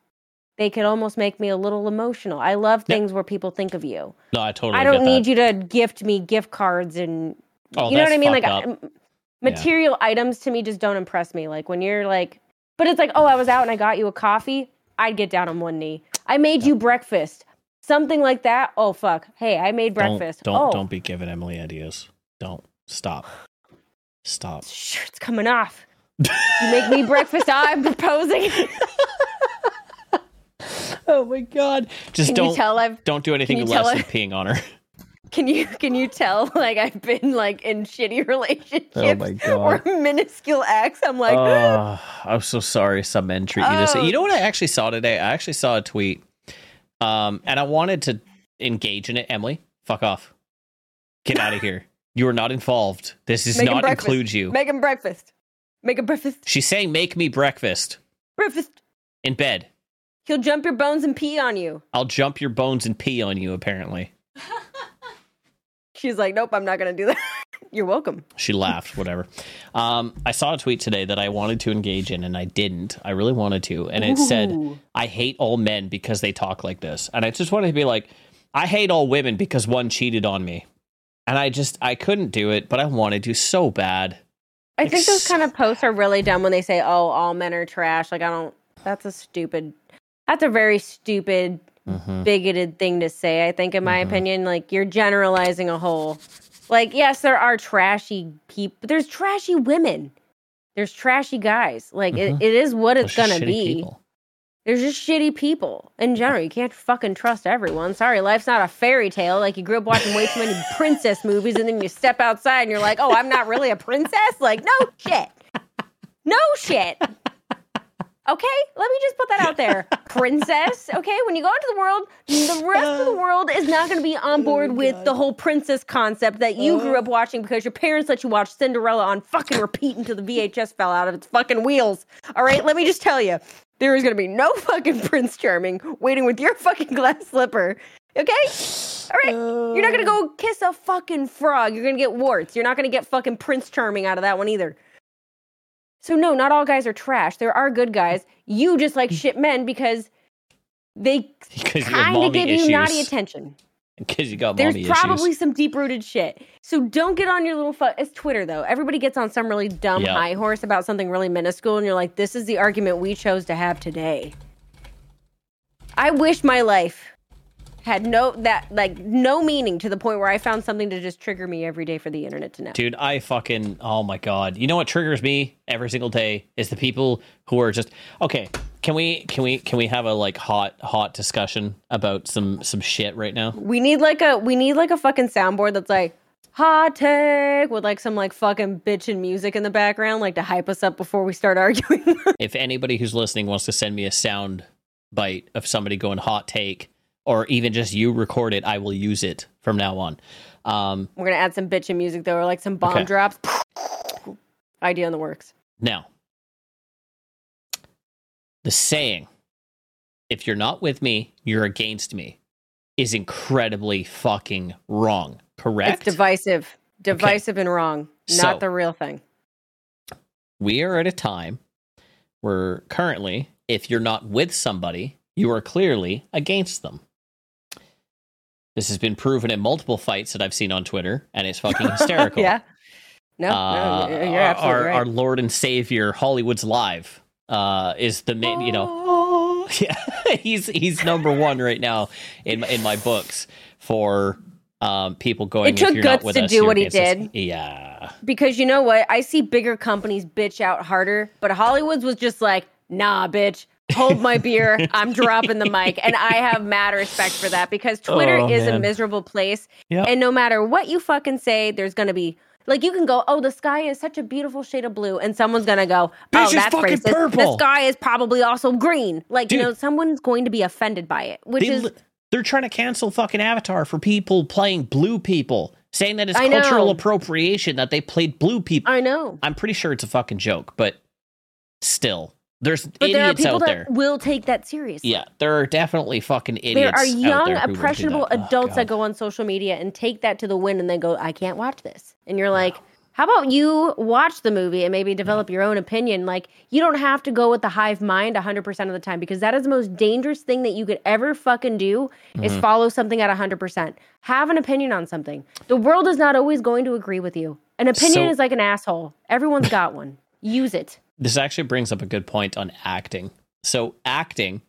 they could almost make me a little emotional. I love Yeah. things where people think of you. No, I totally. I don't need you to gift me gift cards and Oh, you know what I mean? Like I- material items to me just don't impress me. Like when you're like, but it's like, oh, I was out and I got you a coffee. I'd get down on one knee. I made you breakfast. Something like that. Oh fuck. Hey, I made breakfast. Don't don't, oh, don't be giving Emily ideas. Don't stop. Stop. shirt's coming off. You make me breakfast. I'm proposing. Oh my god! Just Can don't you tell I've don't do anything less tell than her- peeing on her. Can you can you tell like I've been like in shitty relationships Oh or minuscule acts? I'm like, oh, I'm so sorry. Some men treat you this. Oh. You know what I actually saw today? I actually saw a tweet, um, and I wanted to engage in it. Emily, fuck off. Get out of here. You are not involved. This does Make not breakfast. include you. make him breakfast. Make him breakfast. She's saying, "Make me breakfast Breakfast. in bed. He'll jump your bones and pee on you. I'll jump your bones and pee on you." Apparently, She's like, nope, I'm not gonna do that. You're welcome. she laughed. Whatever. Um, I saw a tweet today that I wanted to engage in, and I didn't. I really wanted to, and it said. I hate all men because they talk like this. And I just wanted to be like, I hate all women because one cheated on me. And I just, I couldn't do it, but I wanted to so bad. I think those kind of posts are really dumb when they say, "Oh, all men are trash." Like I don't. That's a stupid. That's a very stupid, Mm-hmm. bigoted thing to say. I think, in my Mhm. opinion, like you're generalizing a whole. Like yes, there are trashy people. There's trashy women. There's trashy guys. Like Mhm. it, it is what it's Those gonna be. people. There's just shitty people in general. You can't fucking trust everyone. Sorry, life's not a fairy tale. Like you grew up watching way too many princess movies, and then you step outside and you're like, "Oh, I'm not really a princess." Like, no shit, no shit. Okay, let me just put that out there, princess. Okay, when you go into the world, the rest of the uh, world is not going to be on oh board with the whole princess concept that you grew oh. up watching because your parents let you watch Cinderella on fucking repeat until the VHS fell out of its fucking wheels. All right, let me just tell you, there is going to be no fucking Prince Charming waiting with your fucking glass slipper. Okay? All right. You're not going to uh. go kiss a fucking frog. You're going to get warts. You're not going to get fucking Prince Charming out of that one either. So no, not all guys are trash. There are good guys. You just like shit men because they Because you have kind of give issues. you naughty attention. Because you got There's probably issues. some deep rooted shit. So don't get on your little fu- It's Twitter though. Everybody gets on some really dumb Yeah. high horse about something really minuscule, and you're like, "This is the argument we chose to have today." I wish my life had no that like no meaning to the point where I found something to just trigger me every day for the internet to know. Dude, I fucking oh my god. You know what triggers me every single day is the people who are just okay. Can we can we can we have a like hot hot discussion about some some shit right now? We need like a we need like a fucking soundboard that's like hot take with like some like fucking bitchin' music in the background, like to hype us up before we start arguing. if anybody who's listening wants to send me a sound bite of somebody going hot take or even just you record it, I will use it from now on. Um, We're gonna add some bitchin' music though, or like some bomb Okay. drops. Idea in the works. now, the saying, if you're not with me, you're against me, is incredibly fucking wrong. Correct? It's divisive, divisive and wrong. So- Not the real thing. we are at a time where currently, if you're not with somebody, you are clearly against them. This has been proven in multiple fights that I've seen on Twitter, and it's fucking hysterical. yeah. No, Uh, no, you're absolutely our, right. our Lord and Savior, Hollywood's Live, uh, is the main, you know, yeah, he's he's number one right now in in my books for um, people going. It took if you're not guts to us, do what he did. Yeah, because you know what? I see bigger companies bitch out harder, but Hollywood's was just like, nah, bitch. Hold my beer. I'm dropping the mic. And I have mad respect for that because Twitter Oh, is a miserable place. Yep. And no matter what you fucking say, there's going to be like you can go, oh, the sky is such a beautiful shade of blue, and someone's gonna go, oh, that's fucking racist. The sky is probably also green. Like you know, someone's going to be offended by it, which they, is they're trying to cancel fucking Avatar for people playing blue people, saying that it's I know. cultural appropriation that they played blue people. I know. I'm pretty sure it's a fucking joke, but still, there's But there are people out that there. will take that seriously. Yeah, there are definitely fucking idiots. there are out young, there impressionable that. Oh, adults that go on social media and take that to the wind and then go, I can't watch this. And you're like, how about you watch the movie and maybe develop your own opinion? Like, you don't have to go with the hive mind 100% of the time because that is the most dangerous thing that you could ever fucking do is Mm-hmm. follow something at 100%. Have an opinion on something. The world is not always going to agree with you. An opinion So- is like an asshole. Everyone's got one. Use it. This actually brings up a good point on acting. So, acting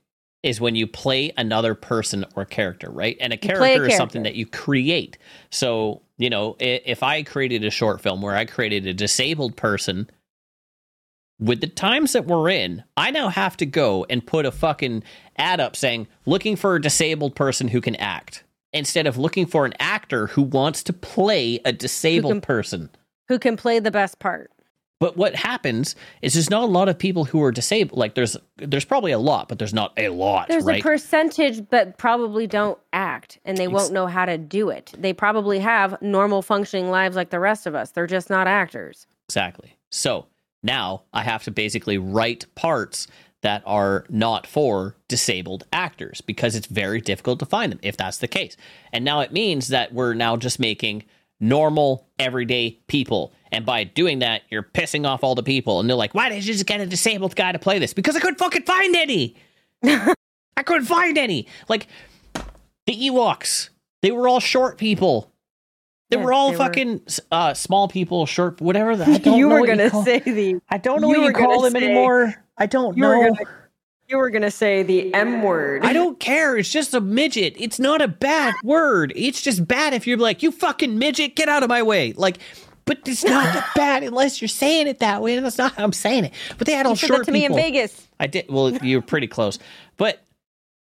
is when you play another person or character, right? And a play a character is something that you create. So, you know, if I created a short film where I created a disabled person, with the times that we're in, I now have to go and put a fucking ad up saying, looking for a disabled person who can act. instead of looking for an actor who wants to play a disabled can- person. Who can play the best part? But what happens is there's not a lot of people who are disabled. Like there's there's probably a lot, but there's not a lot, There's right? a percentage, but probably don't act and they won't know how to do it. They probably have normal functioning lives like the rest of us. They're just not actors. Exactly. So now I have to basically write parts that are not for disabled actors because it's very difficult to find them if that's the case. And now it means that we're now just making normal, everyday people. And by doing that, you're pissing off all the people. And they're like, why did you just get a disabled guy to play this? Because I couldn't fucking find any. I couldn't find any. Like the Ewoks, they were all short people. They Yeah, were all they were- fucking uh, small people, short, whatever. The, I don't you know were gonna say the I don't know you what you call them say- anymore. I don't you know. You were gonna say the M word. I don't care. It's just a midget. It's not a bad word. It's just bad if you're like, you fucking midget, get out of my way. Like, but it's not that bad unless you're saying it that way. And that's not how I'm saying it. But they had all You said that to me in. Vegas. I did. Well, you were pretty close. But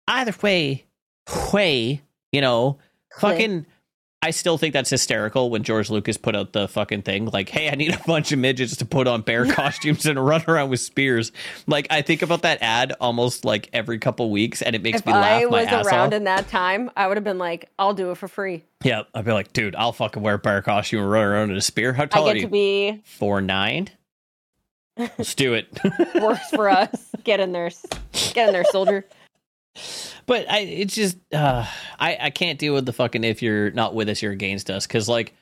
either way, way, you know, fucking. I still think that's hysterical when George Lucas put out the fucking thing like, "Hey, I need a bunch of midgets to put on bear costumes and run around with spears." Like, I think about that ad almost like every couple weeks, and it makes If me laugh I my was ass around off. in that time, I would have been like, I'll do it for free. yeah, I'd be like, "Dude, I'll fucking wear a bear costume and run around in a spear." How I tall are get you? to be Four nine. Let's do it. works for us. Get in there. Get in there, soldier. But I, it's just, uh, I, I can't deal with the fucking if you're not with us, you're against us. Cause like,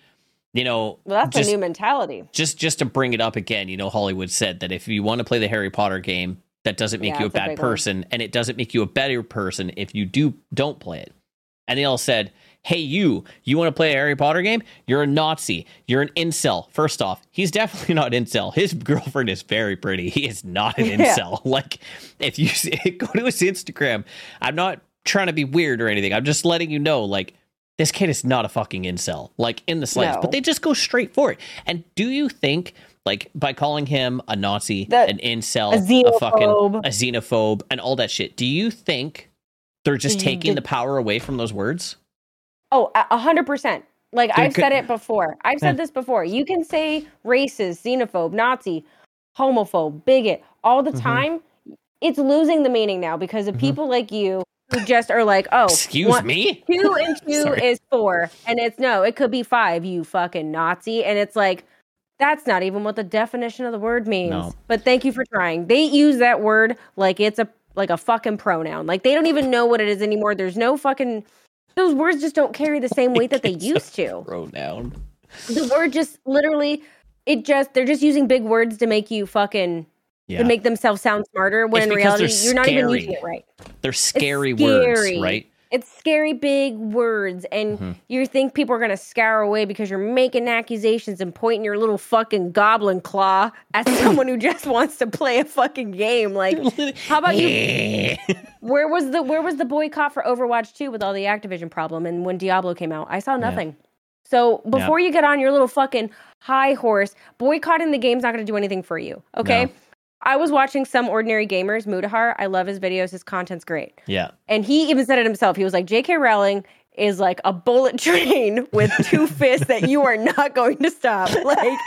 you know, Well, that's just, a new mentality. just, just to bring it up again, you know, Hollywood said that if you want to play the Harry Potter game, that doesn't make Yeah, you a it's a bad one. person, and it doesn't make you a better person if you do don't play it. And they all said, "Hey, you, you want to play a Harry Potter game? You're a Nazi. You're an incel." First off, he's definitely not incel. His girlfriend is very pretty. He is not an Yeah. incel. Like, if you see, go to his Instagram, I'm not trying to be weird or anything. I'm just letting you know, like. This kid is not a fucking incel, like in the slightest, No. but they just go straight for it. And do you think, like, by calling him a Nazi, That- an incel, a a fucking a xenophobe, and all that shit. Do you think they're just taking the power away from those words? Oh, a hundred percent. Like They're I've said it before. I've said this before. You can say racist, xenophobe, Nazi, homophobe, bigot all the Mhm. time. It's losing the meaning now because of Mhm. people like you who just are like, oh, Excuse one- me. two and two is four, and it's no, it could be five. You fucking Nazi, and it's like. That's not even what the definition of the word means. No. But thank you for trying. They use that word like it's a like a fucking pronoun. Like they don't even know what it is anymore. There's no fucking those words just don't carry the same weight that they used to. Pronoun. The word just literally it just they're just using big words to make you fucking Yeah, to make themselves sound smarter when in reality you're not even using it right. they're scary, words, right? It's scary big words and Mhm. you think people are going to scour away because you're making accusations and pointing your little fucking goblin claw at someone who just wants to play a fucking game like how about you Where was the where was the boycott for Overwatch 2 with all the Activision problem and when Diablo came out? I saw nothing. So before you get on your little fucking high horse, boycotting the game's not going to do anything for you. Okay? No. I was watching some ordinary gamers, Mutahar. I love his videos. His content's great. yeah, And he even said it himself. He was like, J.K. Rowling is like a bullet train with two fists that you are not going to stop. Like,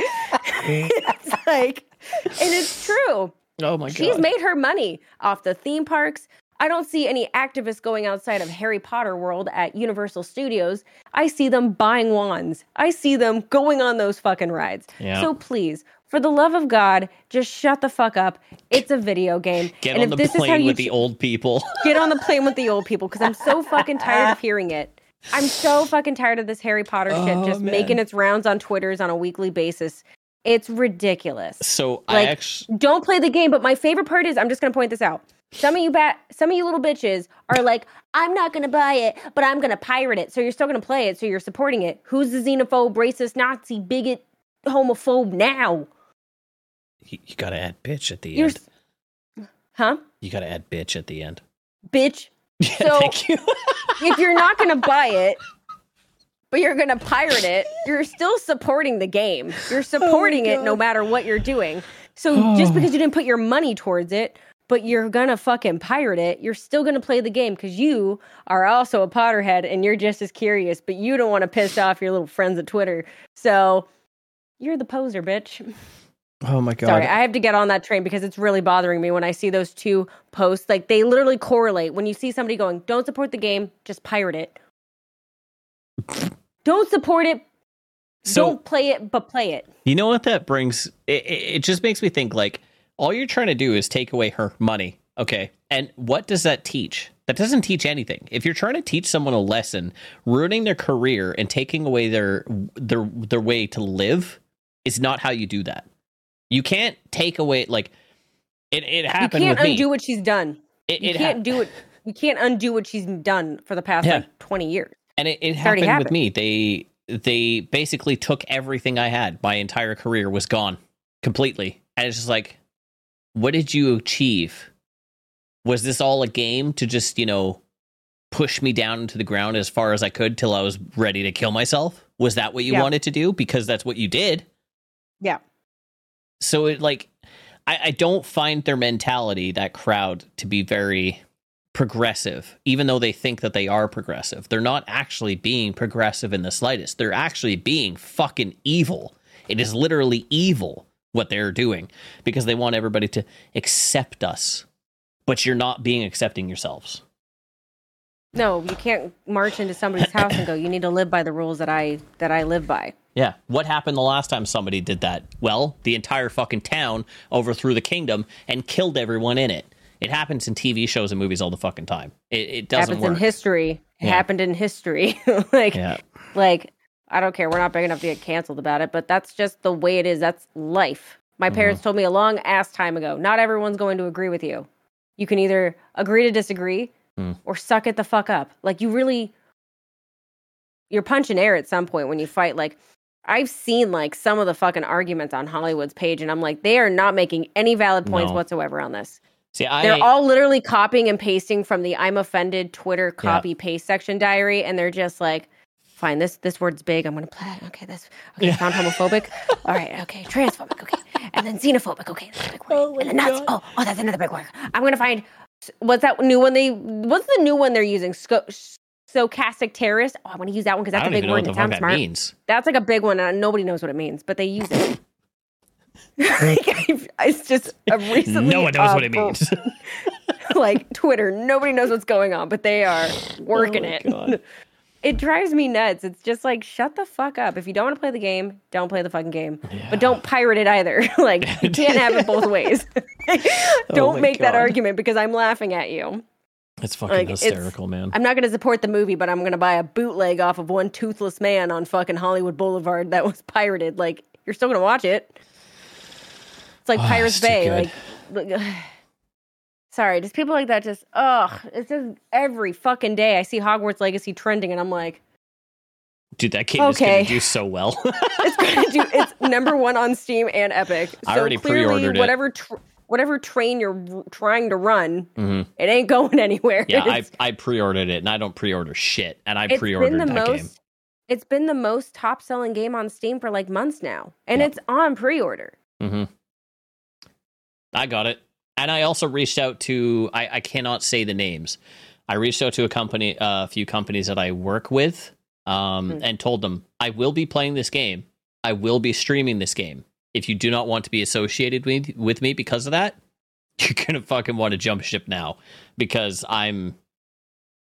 it's like, and it's true. Oh my God. She's made her money off the theme parks. I don't see any activists going outside of Harry Potter world at Universal Studios. I see them buying wands. I see them going on those fucking rides. Yeah. So please, for the love of God, just shut the fuck up. It's a video game. Get and on if the this is how plane you with the old people. get on the plane with the old people because I'm so fucking tired of hearing it. I'm so fucking tired of this Harry Potter oh, shit Oh, just man. making its rounds on Twitters on a weekly basis. It's ridiculous. So I Like, actually, Don't play the game, but my favorite part is I'm just gonna point this out. Some of you bat some of you little bitches are like, I'm not gonna buy it, but I'm gonna pirate it. So you're still gonna play it, so you're supporting it. Who's the xenophobe, racist, Nazi, bigot, homophobe now? You, you got to add bitch at the You're end. s- Huh? You got to add bitch at the end. Bitch. Yeah, So- thank you. if you're not going to buy it, but you're going to pirate it, you're still supporting the game. You're oh supporting it no matter what you're doing. So just because you didn't put your money towards it but you're gonna fucking pirate it. You're still gonna play the game because you are also a Potterhead and you're just as curious, but you don't want to piss off your little friends at Twitter. So you're the poser, bitch. Oh my god. Sorry, I have to get on that train because it's really bothering me when I see those two posts. Like they literally correlate. When you see somebody going, "Don't support the game, just pirate it." don't support it. So- don't play it, but play it. You know what that brings? It, it, it just makes me think like all you're trying to do is take away her money. Okay. And what does that teach? That doesn't teach anything. If you're trying to teach someone a lesson, ruining their career and taking away their their their way to live is not how you do that. You can't take away like it. It happened. You can't with me. undo what she's done. it, You it can't hap- do it. You can't undo what she's done for the past Yeah. like twenty years. and it, it already happened with me they they basically took everything i had my entire career was gone completely and it's just like what did you achieve was this all a game to just you know push me down into the ground as far as i could till i was ready to kill myself was that what you Yeah. wanted to do because that's what you did Yeah. So it like I, I don't find their mentality that crowd to be very progressive even though they think that they are progressive. They're not actually being progressive in the slightest. They're actually being fucking evil. It is literally evil what they're doing because they want everybody to accept us but you're not being accepting yourselves. No, you can't march into somebody's house and go, "You need to live by the rules that I that I live by." Yeah. What happened the last time somebody did that? Well, the entire fucking town overthrew the kingdom and killed everyone in it. It happens in TV shows and movies all the fucking time. It, it doesn't happens in history. It Yeah. happened in history. like, yeah. like I don't care. We're not big enough to get canceled about it, but that's just the way it is. That's life. My Mm-hmm. parents told me a long ass time ago. Not everyone's going to agree with you. You can either agree to disagree Mm. or suck it the fuck up. Like you really, you're punching air at some point when you fight. Like I've seen like some of the fucking arguments on Hollywood's page, and I'm like, they are not making any valid points No. whatsoever on this. See, I They're all literally copying and pasting from the I'm offended Twitter copy paste section diary, and they're just like, fine, this this word's big. I'm gonna play. Okay, this okay, Yeah. found homophobic. All right, okay, transphobic. Okay, and then xenophobic. Okay, that's big word. Oh and then Nazi. God. Oh, oh, that's another big word. I'm gonna find what's that new one they what's the new one they're using? Sco- Stochastic terrorist. Oh, I'm gonna use that one because that's a big even know word what it fuck sounds that smart. means. That's like a big one, and nobody knows what it means, but they use it. Like, it's just a recently. no one knows what it uh, means. like Twitter, nobody knows what's going on, but they are working Oh it. God. It drives me nuts. It's just like shut the fuck up. If you don't want to play the game, don't play the fucking game. Yeah. But don't pirate it either. like you can't have it both ways. don't Oh my make that argument because I'm laughing at you. It's fucking Like, it's- hysterical, man. I'm not going to support the movie, but I'm going to buy a bootleg off of one toothless man on fucking Hollywood Boulevard that was pirated. Like you're still going to watch it. It's like Oh, Pirates it's Bay. good. Like, sorry, just people like that. Just ugh, it's just every fucking day I see Hogwarts Legacy trending, and I'm like, Dude, that game is Okay. going to do so well. it's gonna do. It's number one on Steam and Epic. So I already clearly, pre-ordered it. whatever tr- whatever train you're r- trying to run, Mhm. it ain't going anywhere. Yeah, I, I pre-ordered it, and I don't pre-order shit, and I it's pre-ordered been the that most. game. It's been the most top selling game on Steam for like months now, and Yeah. it's on pre order. hmm I got it, and I also reached out to. I, I cannot say the names. I reached out to a company, uh, a few companies that I work with, um, Hmm. and told them I will be playing this game. I will be streaming this game. If you do not want to be associated with with me because of that, you're gonna fucking want to jump ship now because I'm.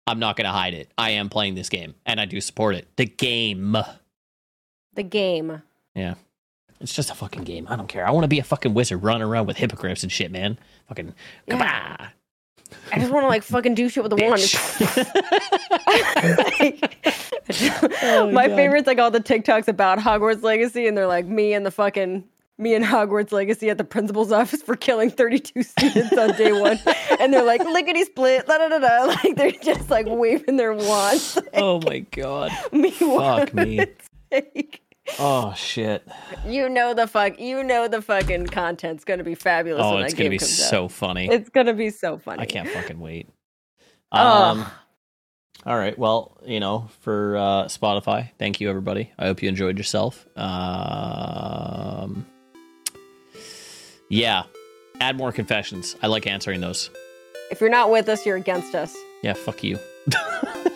I'm not gonna hide it. I am playing this game, and I do support it. The game. The game. Yeah. It's just a fucking game. I don't care. I want to be a fucking wizard running around with hippogriffs and shit, man. Fucking Yeah. kabah. I just want to like fucking do shit with the wand. Oh, My God. favorite's like all the TikToks about Hogwarts Legacy, and they're like me and the fucking me and Hogwarts Legacy at the principal's office for killing 32 students on day one, and they're like lickety split, da da da da, like they're just like waving their wands. oh my god. Meanwhile, Fuck me. like, Oh shit. you know the fuck, you know the fucking content's gonna be fabulous. Oh, it's gonna game be so Out. funny. It's gonna be so funny. I can't fucking wait. Um. All right. Well, you know, for uh, Spotify, thank you everybody. I hope you enjoyed yourself. Um. Yeah. Add more confessions. I like answering those. If you're not with us, you're against us. Yeah, fuck you.